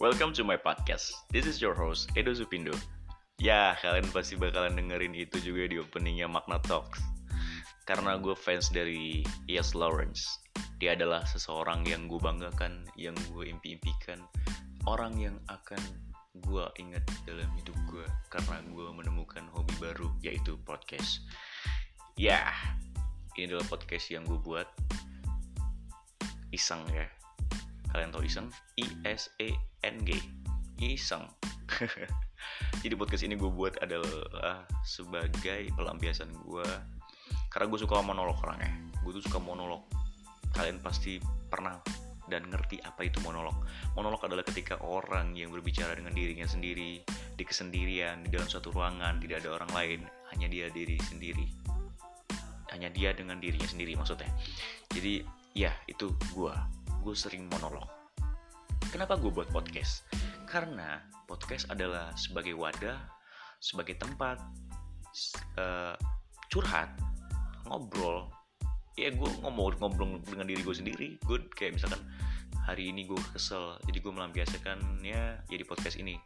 Welcome to my podcast. This is your host, Edo Supindo. Ya, kalian pasti bakalan dengerin itu juga di openingnya Magna Talks. Karena gue fans dari Yes Lawrence. Dia adalah seseorang yang gue banggakan, yang gue impi-impikan. Orang yang akan gue ingat dalam hidup gue. Karena gue menemukan hobi baru, yaitu podcast. Ya, ini adalah podcast yang gue buat. Iseng ya, kalian tahu iseng? I S E N G. Iseng. Jadi podcast ini gue buat adalah sebagai pelampiasan gue karena gue suka monolog orangnya. Gue tuh suka monolog. Kalian pasti pernah dan ngerti apa itu monolog. Monolog adalah ketika orang yang berbicara dengan dirinya sendiri di kesendirian di dalam suatu ruangan tidak ada orang lain. Hanya dia diri sendiri. Hanya dia dengan dirinya sendiri maksudnya. Jadi ya itu gue gue sering monolog. Kenapa gue buat podcast? Karena podcast adalah sebagai wadah, sebagai tempat uh, curhat, ngobrol. Ya gue ngomong ngobrol dengan diri gue sendiri. Gue kayak misalkan hari ini gue kesel, jadi gue melampiaskannya ya di podcast ini.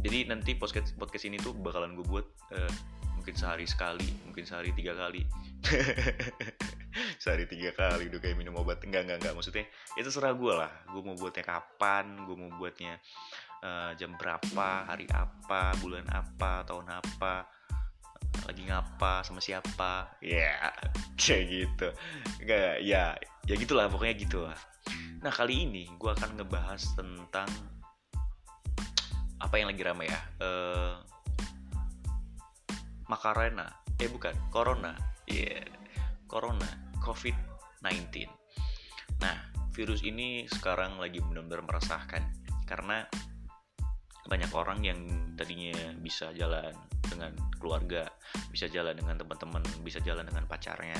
Jadi nanti podcast podcast ini tuh bakalan gue buat uh, mungkin sehari sekali, mungkin sehari tiga kali. sehari tiga kali udah kayak minum obat. Enggak enggak enggak. Maksudnya itu serah gue lah. Gue mau buatnya kapan gue mau buatnya uh, jam berapa hari apa bulan apa tahun apa lagi ngapa sama siapa. Ya yeah, kayak gitu. Enggak ya ya gitulah pokoknya gitu lah nah kali ini gue akan ngebahas tentang apa yang lagi ramai ya? Uh, Makarena eh bukan Corona. Yeah. Corona COVID-19 nah virus ini sekarang lagi benar-benar meresahkan karena banyak orang yang tadinya bisa jalan dengan keluarga, bisa jalan dengan teman-teman, bisa jalan dengan pacarnya,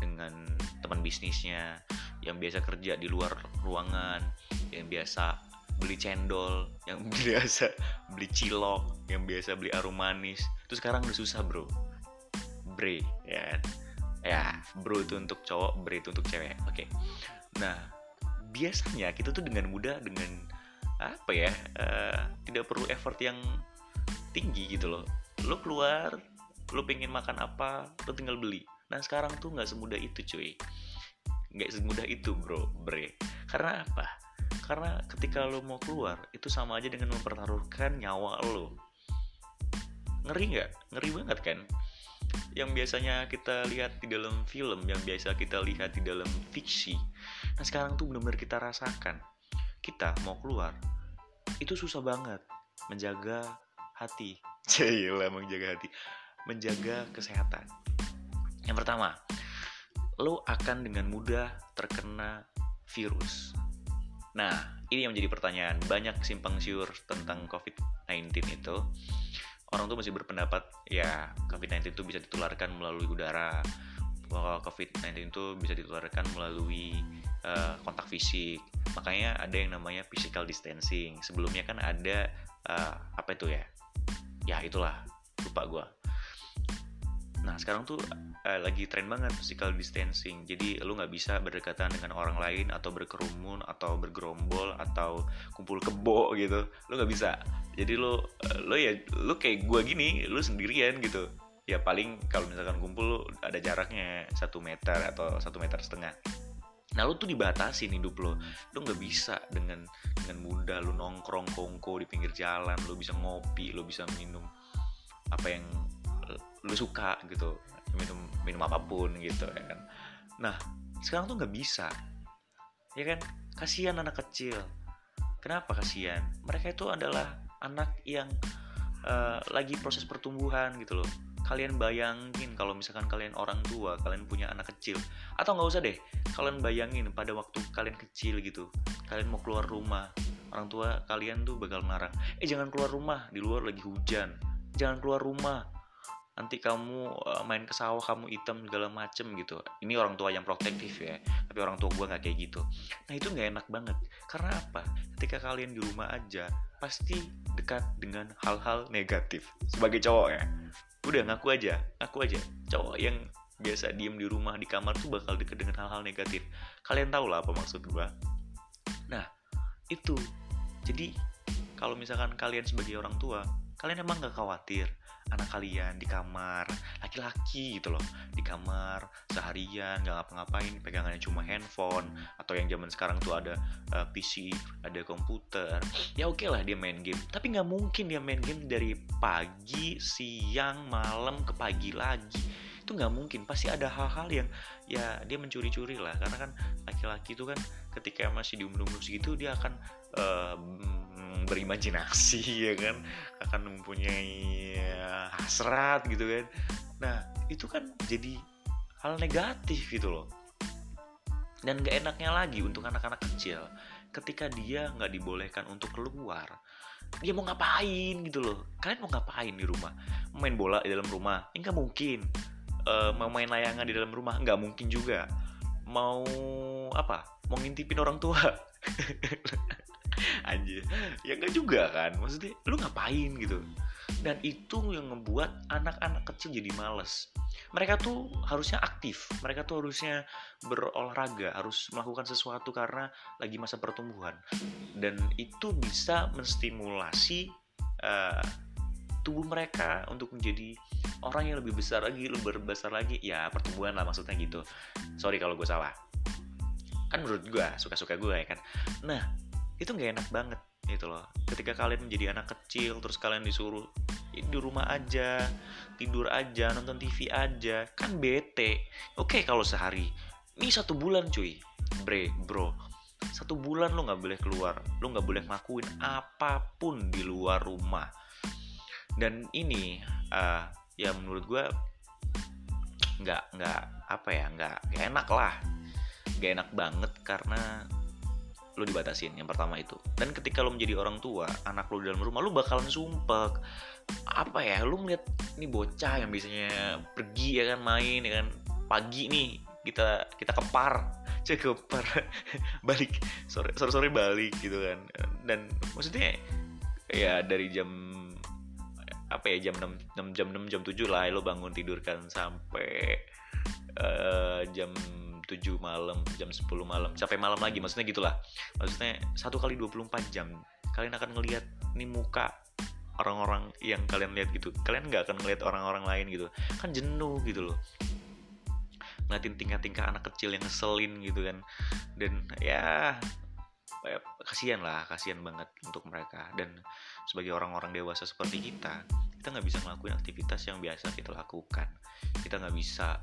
dengan teman bisnisnya, yang biasa kerja di luar ruangan, yang biasa beli cendol, yang biasa beli cilok, yang biasa beli arum manis, itu sekarang udah susah bro, bre, ya, ya bro itu untuk cowok, bre itu untuk cewek, oke. Okay. Nah biasanya kita tuh dengan mudah dengan apa ya uh, tidak perlu effort yang tinggi gitu loh. Lo keluar lo pengen makan apa lo tinggal beli. Nah sekarang tuh nggak semudah itu cuy. Nggak semudah itu bro bre. Karena apa? Karena ketika lo mau keluar itu sama aja dengan mempertaruhkan nyawa lo ngeri nggak? Ngeri banget kan yang biasanya kita lihat di dalam film yang biasa kita lihat di dalam fiksi. Nah sekarang tuh benar-benar kita rasakan kita mau keluar itu susah banget. Menjaga hati. Cila menjaga hati. Menjaga kesehatan. Yang pertama lo akan dengan mudah terkena virus. Nah ini yang menjadi pertanyaan. Banyak simpang siur tentang covid-19 itu orang tuh masih berpendapat ya covid-19 itu bisa ditularkan melalui udara COVID-19 itu bisa ditularkan melalui uh, kontak fisik. Makanya ada yang namanya physical distancing. Sebelumnya kan ada uh, apa itu ya? Ya itulah lupa gue. Nah sekarang tuh uh, lagi tren banget physical distancing. Jadi lu nggak bisa berdekatan dengan orang lain atau berkerumun atau bergerombol atau kumpul kebo gitu. Lu nggak bisa. Jadi lu uh, lu ya lu kayak gue gini, lu sendirian gitu ya paling kalau misalkan kumpul ada jaraknya satu meter atau satu meter setengah nah lu tuh dibatasin hidup lo lu nggak bisa dengan dengan mudah lu nongkrong kongko di pinggir jalan lu bisa ngopi lu bisa minum apa yang lu suka gitu minum minum apa pun gitu ya kan. Nah sekarang tuh nggak bisa ya kan? Kasihan anak kecil. Kenapa kasihan? Mereka itu adalah anak yang uh, lagi proses pertumbuhan gitu loh. Kalian bayangin kalau misalkan kalian orang tua kalian punya anak kecil. Atau nggak usah deh kalian bayangin pada waktu kalian kecil gitu kalian mau keluar rumah orang tua kalian tuh bakal ngarang eh jangan keluar rumah di luar lagi hujan. Jangan keluar rumah nanti kamu uh, main ke sawah kamu hitam segala macem gitu. Ini orang tua yang protektif ya tapi orang tua gue nggak kayak gitu. Nah itu nggak enak banget. Karena apa? Ketika kalian di rumah aja pasti dekat dengan hal-hal negatif. Sebagai cowok ya. Udah ngaku aja. Ngaku aja. Cowok yang biasa diem di rumah di kamar tuh bakal deket dengan hal-hal negatif. Kalian tahu lah apa maksud gue nah itu. Jadi kalau misalkan kalian sebagai orang tua kalian emang gak khawatir anak kalian di kamar laki-laki gitu loh. Di kamar seharian nggak ngapa-ngapain pegangannya cuma handphone atau yang zaman sekarang tuh ada uh, eh, PC ada komputer. Ya oke okay lah dia main game. Tapi nggak mungkin dia main game dari pagi siang malam ke pagi lagi. Itu nggak mungkin. Pasti ada hal-hal yang ya dia mencuri-curi lah. Karena kan laki-laki itu kan ketika masih di umur-umur segitu dia akan uh, berimajinasi ya kan? Akan mempunyai eh, hasrat gitu kan. Nah itu kan jadi hal negatif gitu loh. Dan gak enaknya lagi untuk anak-anak kecil. Ketika dia nggak dibolehkan untuk keluar dia mau ngapain gitu loh. Kalian mau ngapain di rumah? Main bola di dalam rumah? Ini nggak mungkin. Uh, mau main layangan di dalam rumah? Nggak mungkin juga. Mau apa? Mau ngintipin orang tua anjir. Ya enggak juga kan. Maksudnya lu ngapain gitu? Dan itu yang membuat anak-anak kecil jadi males. Mereka tuh harusnya aktif. Mereka tuh harusnya berolahraga harus melakukan sesuatu karena lagi masa pertumbuhan. Dan itu bisa menstimulasi uh, tubuh mereka untuk menjadi orang yang lebih besar lagi lebih besar lagi. Ya pertumbuhan lah maksudnya gitu. Sorry kalau gue salah. Kan menurut gue suka-suka gue ya kan. Nah itu nggak enak banget gitu loh. Ketika kalian menjadi anak kecil terus kalian disuruh di rumah aja tidur aja nonton TV aja. Kan bete. Oke kalau sehari. Ini satu bulan cuy. Bre bro. Satu bulan lo nggak boleh keluar. Lo nggak boleh ngelakuin apa pun di luar rumah. Dan ini uh, ya menurut gue nggak nggak apa ya nggak enak lah. Nggak enak banget karena lo dibatasin yang pertama itu. Dan ketika lo menjadi orang tua anak lo di dalam rumah lo bakalan sumpek. Apa ya lo ngeliat ini bocah yang biasanya pergi ya kan main ya kan pagi nih kita kita kepar. Cek kepar. Balik sore sore sore balik gitu kan. Dan maksudnya ya dari jam apa ya jam 6, 6 jam 6 jam 7 lah lo bangun tidur kan sampai uh, jam 7 malam jam 10 malam sampai malam lagi maksudnya gitulah. Maksudnya satu kali 24 jam kalian akan ngelihat nih muka orang-orang yang kalian lihat gitu. Kalian nggak akan ngelihat orang-orang lain gitu. Kan jenuh gitu loh. Ngeliatin tingkah-tingkah anak kecil yang ngeselin gitu kan. Dan ya, ya kasihan lah kasihan banget untuk mereka. Dan sebagai orang-orang dewasa seperti kita kita nggak bisa ngelakuin aktivitas yang biasa kita lakukan. Kita nggak bisa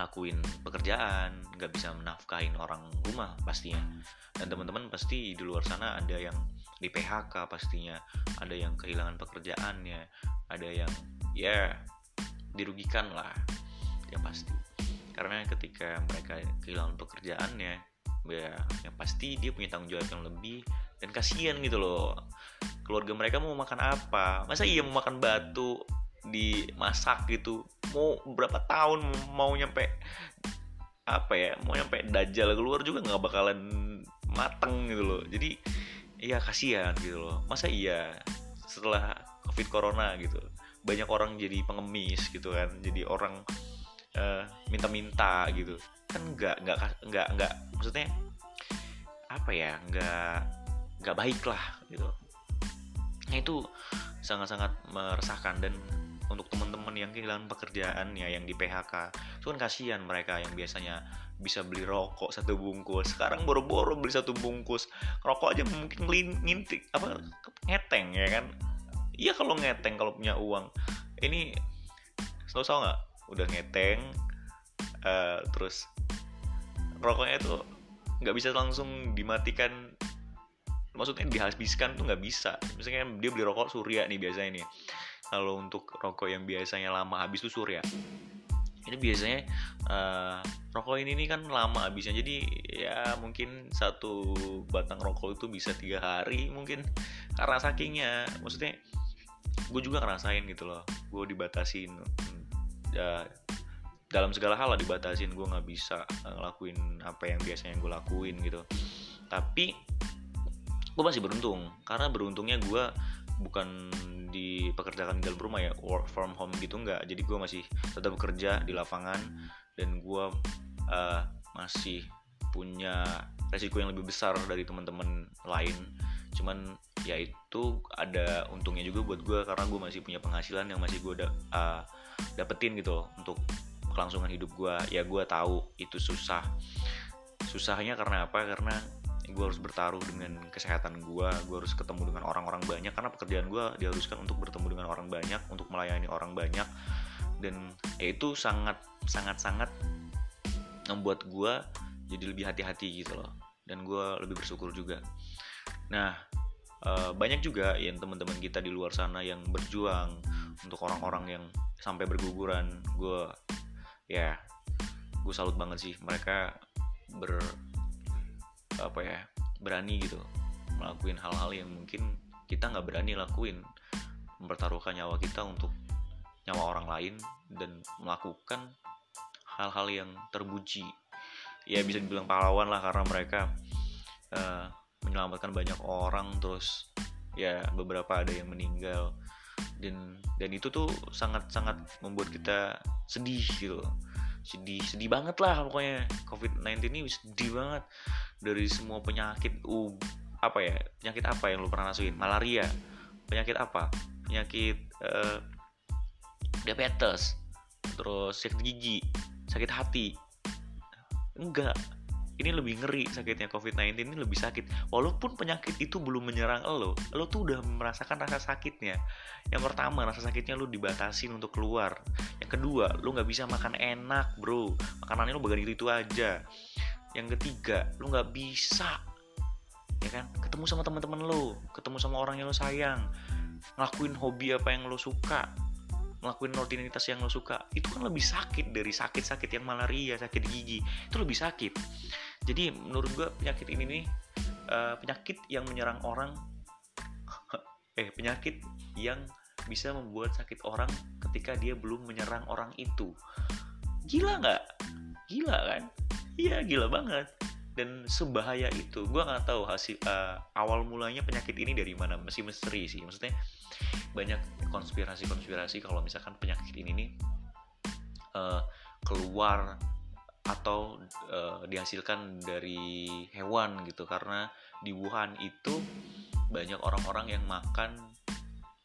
lakuin pekerjaan nggak bisa menafkahin orang rumah pastinya. Dan teman-teman pasti di luar sana ada yang di PHK pastinya ada yang kehilangan pekerjaannya ada yang ya dirugikan lah ya pasti. Karena ketika mereka kehilangan pekerjaannya ya yang pasti dia punya tanggung jawab yang lebih dan kasihan gitu loh. Keluarga mereka mau makan apa? Masa iya mau makan batu dimasak gitu. Mau berapa tahun mau nyampe apa ya mau nyampe dajjal keluar juga nggak bakalan mateng gitu loh. Jadi iya kasihan gitu loh. Masa iya setelah covid corona gitu banyak orang jadi pengemis gitu kan. Jadi orang uh, minta-minta gitu. Kan nggak nggak nggak nggak maksudnya apa ya nggak nggak baik lah gitu. Nah itu sangat-sangat meresahkan dan untuk teman-teman yang kehilangan pekerjaannya yang di PHK itu kan kasihan mereka yang biasanya bisa beli rokok satu bungkus. Sekarang boro-boro beli satu bungkus. Rokok aja mungkin ngintik apa ngeteng ya kan? Iya kalau ngeteng kalau punya uang. Ini tau tau nggak? Udah ngeteng uh, terus rokoknya itu nggak bisa langsung dimatikan. Maksudnya dihabiskan tuh nggak bisa. Misalnya dia beli rokok surya nih biasanya nih kalau untuk rokok yang biasanya lama habis tuh surya. Ini biasanya uh, rokok ini nih kan lama habisnya. Jadi ya mungkin satu batang rokok itu bisa tiga hari mungkin karena sakingnya. Maksudnya gue juga ngerasain gitu loh. Gue dibatasin ya, dalam segala hal lah dibatasin. Gue nggak bisa ngelakuin apa yang biasanya gue lakuin gitu. Tapi gue masih beruntung. Karena beruntungnya gue bukan dipekerjakan di dalam rumah ya work from home gitu nggak. Jadi gue masih tetap bekerja di lapangan dan gue uh, masih punya resiko yang lebih besar dari teman-teman lain. Cuman ya itu ada untungnya juga buat gue karena gue masih punya penghasilan yang masih gue da uh, dapetin gitu untuk kelangsungan hidup gue ya gue tahu itu susah. Susahnya karena apa? Karena gue harus bertaruh dengan kesehatan gue gue harus ketemu dengan orang-orang banyak karena pekerjaan gue diharuskan untuk bertemu dengan orang banyak untuk melayani orang banyak. Dan ya itu sangat sangat sangat membuat gue jadi lebih hati-hati gitu loh dan gue lebih bersyukur juga. Nah uh, banyak juga yang teman-teman kita di luar sana yang berjuang untuk orang-orang yang sampai berguguran. Gue ya gue salut banget sih mereka ber apa ya berani gitu melakukan hal-hal yang mungkin kita nggak berani lakuin. Mempertaruhkan nyawa kita untuk nyawa orang lain dan melakukan hal-hal yang terpuji. Ya bisa dibilang pahlawan lah karena mereka uh, menyelamatkan banyak orang terus ya beberapa ada yang meninggal. Dan dan itu tuh sangat sangat membuat kita sedih gitu sedih sedih banget lah pokoknya. COVID-19 ini sedih banget. Dari semua penyakit uh, apa ya penyakit apa yang lu pernah rasain malaria. Penyakit apa? Penyakit uh, diabetes. Terus sakit gigi sakit hati. Enggak ini lebih ngeri sakitnya COVID-19 ini lebih sakit. Walaupun penyakit itu belum menyerang lo lo tuh udah merasakan rasa sakitnya. Yang pertama rasa sakitnya lo dibatasin untuk keluar. Yang kedua lo nggak bisa makan enak bro. Makanannya lo bagian itu aja. Yang ketiga lo nggak bisa ya kan? Ketemu sama teman-teman lo ketemu sama orang yang lo sayang. Ngelakuin hobi apa yang lo suka ngelakuin rutinitas yang lo suka. Itu kan lebih sakit dari sakit-sakit yang malaria sakit gigi. Itu lebih sakit jadi menurut gue penyakit ini nih uh, penyakit yang menyerang orang eh penyakit yang bisa membuat sakit orang ketika dia belum menyerang orang itu. Gila nggak? Gila kan? Iya gila banget. Dan sebahaya itu gue nggak tahu hasil uh, awal mulanya penyakit ini dari mana. Masih misteri sih maksudnya banyak konspirasi-konspirasi kalau misalkan penyakit ini nih uh, keluar atau uh, dihasilkan dari hewan gitu. Karena di Wuhan itu banyak orang-orang yang makan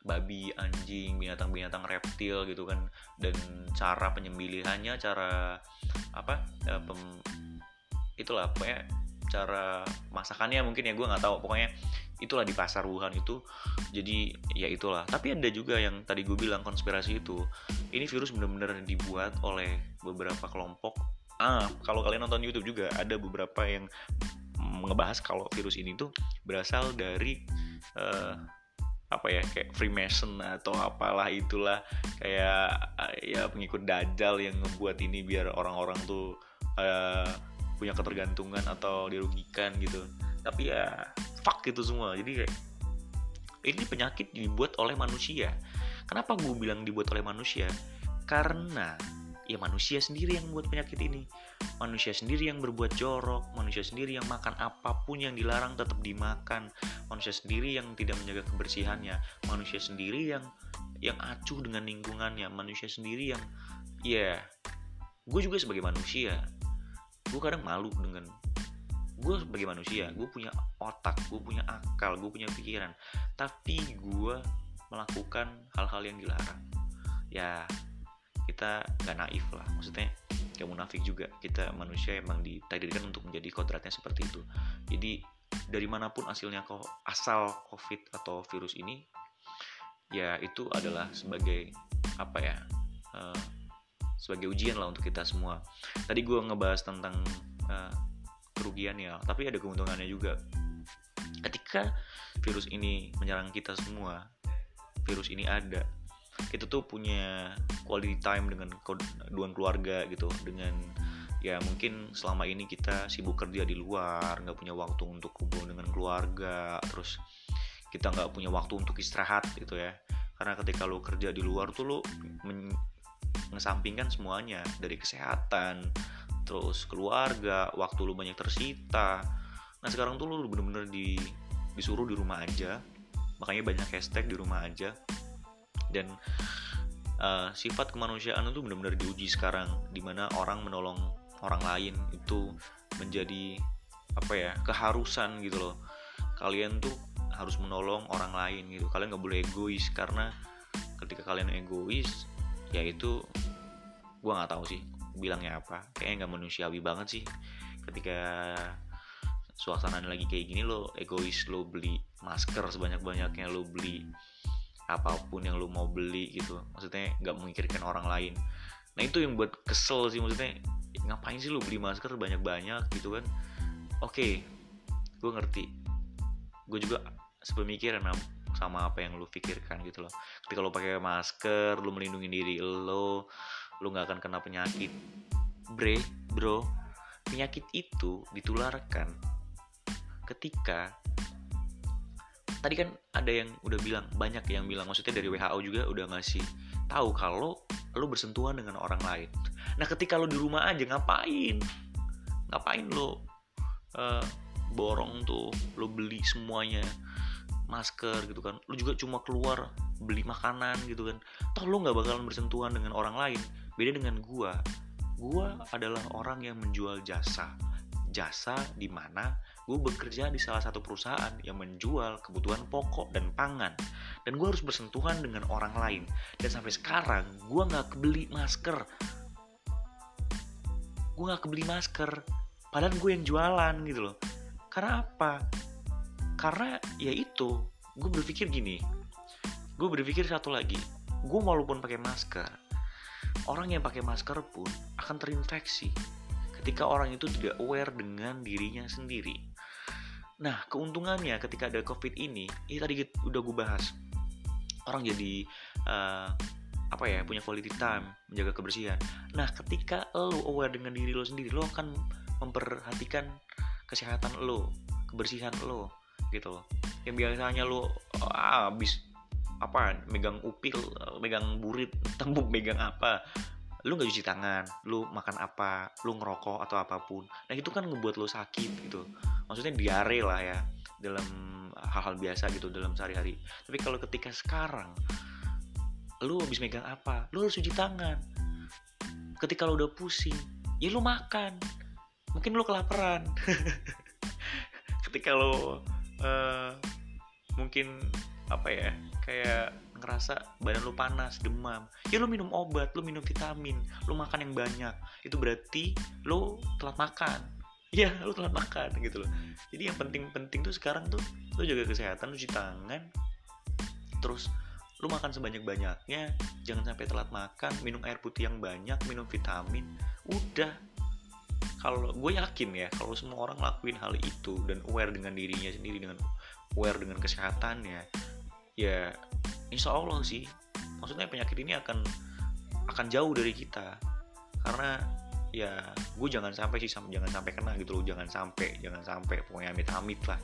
babi, anjing, binatang-binatang reptil gitu kan. Dan cara penyembelihannya, cara apa uh, pem, itulah pokoknya cara masakannya mungkin ya gue nggak tahu. Pokoknya itulah di pasar Wuhan itu. Jadi ya itulah. Tapi ada juga yang tadi gue bilang konspirasi itu. Ini virus benar-benar dibuat oleh beberapa kelompok ah kalau kalian nonton YouTube juga ada beberapa yang ngebahas kalau virus ini tuh berasal dari uh, apa ya kayak Freemason atau apalah itulah. Kayak uh, ya pengikut Dajjal yang ngebuat ini biar orang-orang tuh uh, punya ketergantungan atau dirugikan gitu. Tapi ya fuck itu semua. Jadi kayak ini penyakit dibuat oleh manusia. Kenapa gue bilang dibuat oleh manusia? Karena ya manusia sendiri yang membuat penyakit ini. Manusia sendiri yang berbuat jorok manusia sendiri yang makan apa pun yang dilarang tetap dimakan. Manusia sendiri yang tidak menjaga kebersihannya. Manusia sendiri yang yang acuh dengan lingkungannya. Manusia sendiri yang ya gue juga sebagai manusia gue kadang malu dengan gue sebagai manusia gue punya otak gue punya akal gue punya pikiran. Tapi gue melakukan hal-hal yang dilarang. Ya kita nggak naif lah. Maksudnya gak munafik juga. Kita manusia emang ditakdirkan untuk menjadi kodratnya seperti itu. Jadi dari mana pun hasilnya kok asal covid atau virus ini ya itu adalah sebagai apa ya uh, sebagai ujian lah untuk kita semua. Tadi gue ngebahas tentang uh, kerugian ya tapi ada keuntungannya juga. Ketika virus ini menyerang kita semua virus ini ada kita tuh punya quality time dengan kedua keluarga gitu. Dengan ya mungkin selama ini kita sibuk kerja di luar nggak punya waktu untuk kumpul dengan keluarga terus kita nggak punya waktu untuk istirahat gitu ya. Karena ketika lo kerja di luar tuh lo mengesampingkan semuanya dari kesehatan terus keluarga waktu lu banyak tersita. Nah sekarang tuh lu bener-bener di, disuruh di rumah aja. Makanya banyak hashtag di rumah aja dan uh, sifat kemanusiaan itu benar-benar diuji sekarang di mana orang menolong orang lain itu menjadi apa ya keharusan gitu loh. Kalian tuh harus menolong orang lain gitu. Kalian nggak boleh egois karena ketika kalian egois ya itu gue nggak tahu sih bilangnya apa. Kayaknya nggak manusiawi banget sih ketika suasana lagi kayak gini lo egois lo beli masker sebanyak banyaknya lo beli apa pun yang lo mau beli gitu. Maksudnya nggak memikirkan orang lain. Nah itu yang buat kesel sih maksudnya ngapain sih lo beli masker banyak banyak gitu kan? Oke okay, gue ngerti. Gue juga sepemikiran sama apa yang lo pikirkan gitu loh. Ketika lo pakai masker lo melindungi diri lo lo nggak akan kena penyakit. Bre bro penyakit itu ditularkan ketika tadi kan ada yang udah bilang banyak yang bilang maksudnya dari WHO juga udah ngasih tahu kalau lo bersentuhan dengan orang lain. Nah ketika lo di rumah aja ngapain? Ngapain lo uh, borong tuh lo beli semuanya masker gitu kan. Lo juga cuma keluar beli makanan gitu kan. Toh lo nggak bakalan bersentuhan dengan orang lain. Beda dengan gua. Gua adalah orang yang menjual jasa jasa di mana gue bekerja di salah satu perusahaan yang menjual kebutuhan pokok dan pangan. Dan gue harus bersentuhan dengan orang lain. Dan sampai sekarang gue nggak kebeli masker. Gue nggak kebeli masker. Padahal gue yang jualan gitu loh. Karena apa? Karena ya itu gue berpikir gini. Gue berpikir satu lagi. Gue walaupun pakai masker orang yang pakai masker pun akan terinfeksi ketika orang itu tidak aware dengan dirinya sendiri. Nah, keuntungannya ketika ada COVID ini, ini tadi udah gue bahas. Orang jadi uh, apa ya punya quality time menjaga kebersihan. Nah, ketika lo aware dengan diri lo sendiri, lo akan memperhatikan kesehatan lo, kebersihan lo, gitu loh. Yang biasanya lo ah, habis apa megang upil, megang burit, tembuk megang apa, lu nggak cuci tangan, lu makan apa, lu ngerokok atau apa pun. Nah itu kan ngebuat lu sakit gitu. Maksudnya diare lah ya dalam hal-hal biasa gitu dalam sehari-hari. Tapi kalau ketika sekarang lu habis megang apa, lu harus cuci tangan. Ketika lu udah pusing, ya lu makan. Mungkin lu kelaparan. ketika lu uh, mungkin apa ya kayak ngerasa badan lu panas, demam, ya lu minum obat, lu minum vitamin, lu makan yang banyak. Itu berarti lu telat makan. Ya, lu telat makan gitu loh. Jadi yang penting-penting tuh sekarang tuh lu jaga kesehatan, lu cuci tangan, terus lu makan sebanyak-banyaknya, jangan sampai telat makan, minum air putih yang banyak, minum vitamin. Udah. Kalau gue yakin ya, kalau semua orang lakuin hal itu dan aware dengan dirinya sendiri dengan aware dengan kesehatannya, ya insya Allah sih. Maksudnya penyakit ini akan akan jauh dari kita. Karena ya gue jangan sampai sih jangan sampai kena gitu loh. Jangan sampai jangan sampai. Pokoknya amit amit lah.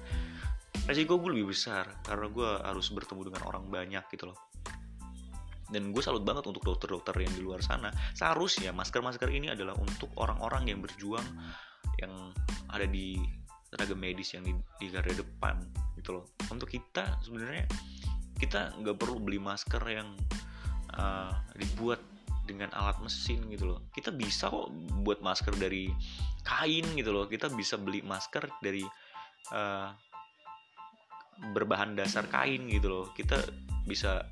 Resiko gue lebih besar karena gue harus bertemu dengan orang banyak gitu loh. Dan gue salut banget untuk dokter-dokter yang di luar sana. Seharusnya masker-masker ini adalah untuk orang-orang yang berjuang yang ada di tenaga medis yang di, di garda depan gitu loh. Untuk kita sebenarnya kita nggak perlu beli masker yang uh, dibuat dengan alat mesin gitu loh. Kita bisa kok buat masker dari kain gitu loh. Kita bisa beli masker dari uh, berbahan dasar kain gitu loh. Kita bisa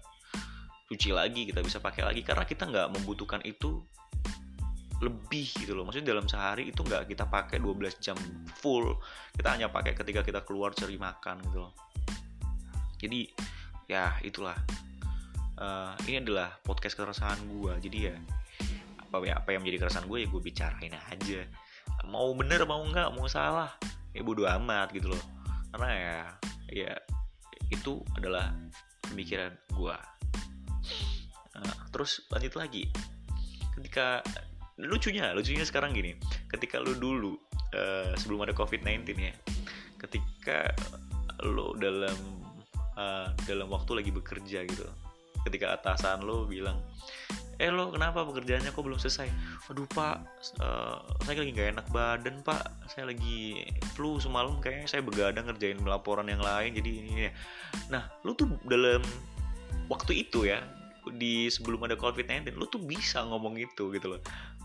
cuci lagi kita bisa pakai lagi. Karena kita nggak membutuhkan itu lebih gitu loh. Maksudnya dalam sehari itu nggak kita pakai 12 jam full. Kita hanya pakai ketika kita keluar cari makan gitu loh. Jadi ya itulah. Uh, ini adalah podcast keresahan gue jadi ya apa ya apa yang menjadi keresahan gue ya gue bicarain aja. Mau bener mau enggak mau salah ya bodo amat gitu loh. Karena ya ya itu adalah pemikiran gue uh, terus lanjut lagi. Ketika lucunya lucunya sekarang gini. Ketika lu dulu uh, sebelum ada covid 19 ya ketika lo dalam uh, dalam waktu lagi bekerja gitu. Ketika atasan lo bilang eh lo kenapa pekerjaannya kok belum selesai? Aduh pak uh, saya lagi nggak enak badan pak. Saya lagi flu semalam kayaknya saya begadang ngerjain laporan yang lain jadi ini ya nah lo tuh dalam waktu itu ya di sebelum ada covid-19 lo tuh bisa ngomong itu gitu loh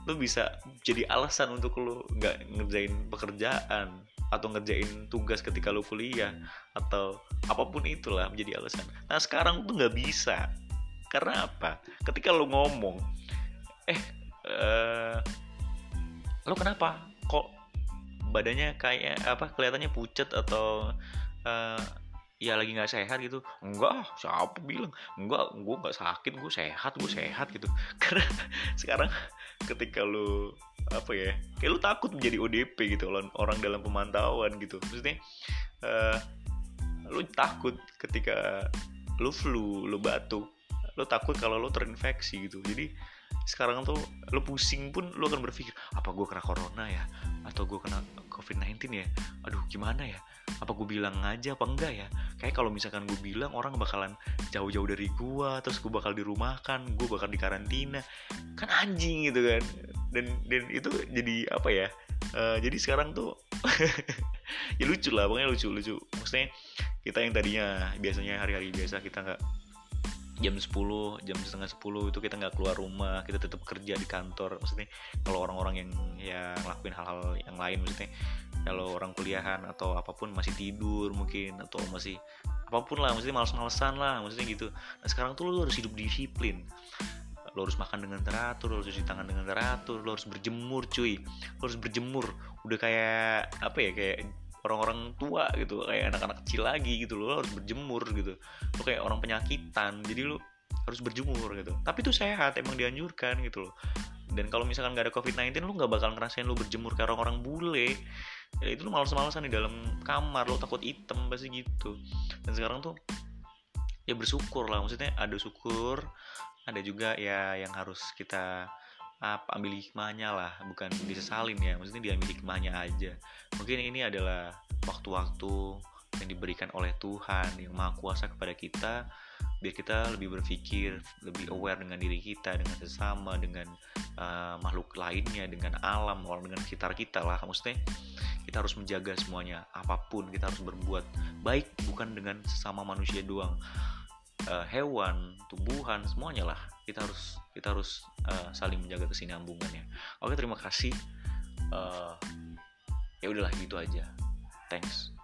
lo bisa jadi alasan untuk lo nggak ngerjain pekerjaan atau ngerjain tugas ketika lu kuliah atau apa pun itulah menjadi alasan. Nah sekarang tuh nggak bisa. Karena apa? Ketika lu ngomong eh uh, lo kenapa? Kok badannya kayak apa kelihatannya pucat atau uh, ya lagi nggak sehat gitu. Enggak siapa bilang? Enggak gue nggak sakit gue sehat gue sehat gitu. Karena sekarang ketika lu apa ya kayak lu takut menjadi ODP gitu orang dalam pemantauan gitu. Maksudnya uh, lu takut ketika lu flu lu batuk lu takut kalau lu terinfeksi gitu. Jadi sekarang tuh lu pusing pun lu akan berpikir apa gue kena corona ya? Atau gue kena covid-19 ya? Aduh gimana ya? Apa gue bilang aja apa enggak ya? Kayak kalau misalkan gue bilang orang bakalan jauh-jauh dari gue terus gue bakal dirumahkan gue bakal dikarantina. Kan anjing gitu kan. Dan dan itu jadi apa ya uh, jadi sekarang tuh ya lucu lah pokoknya lucu lucu. Maksudnya kita yang tadinya biasanya hari-hari biasa kita nggak jam 10 jam setengah 10 itu kita nggak keluar rumah kita tetap kerja di kantor. Maksudnya kalau orang-orang yang yang ngelakuin hal-hal yang lain maksudnya kalau orang kuliahan atau apa pun masih tidur mungkin atau masih apa pun lah maksudnya males-malesan lah maksudnya gitu. Nah sekarang tuh lo harus hidup disiplin. Lo harus makan dengan teratur lo harus cuci tangan dengan teratur lo harus berjemur cuy. Lo harus berjemur. Udah kayak apa ya kayak orang-orang tua gitu kayak anak-anak kecil lagi gitu lo harus berjemur gitu. Lo kayak orang penyakitan jadi lo harus berjemur gitu. Tapi itu sehat emang dianjurkan gitu loh. Dan kalau misalkan nggak ada covid-19 lo nggak bakal ngerasain lo berjemur kayak orang-orang bule. Ya itu lo males-malesan di dalam kamar lo takut hitam pasti gitu. Dan sekarang tuh ya bersyukur lah maksudnya ada syukur ada juga ya yang harus kita apa ambil hikmahnya lah bukan disesalin ya maksudnya diambil hikmahnya aja. Mungkin ini adalah waktu-waktu yang diberikan oleh Tuhan yang maha kuasa kepada kita biar kita lebih berpikir lebih aware dengan diri kita dengan sesama dengan uh, makhluk lainnya dengan alam orang dengan sekitar kita lah. Maksudnya kita harus menjaga semuanya apa pun kita harus berbuat baik bukan dengan sesama manusia doang uh, hewan, tumbuhan, semuanya lah. Kita harus kita harus uh, saling menjaga kesinambungannya. Oke, terima kasih. Uh, ya udahlah gitu aja. Thanks.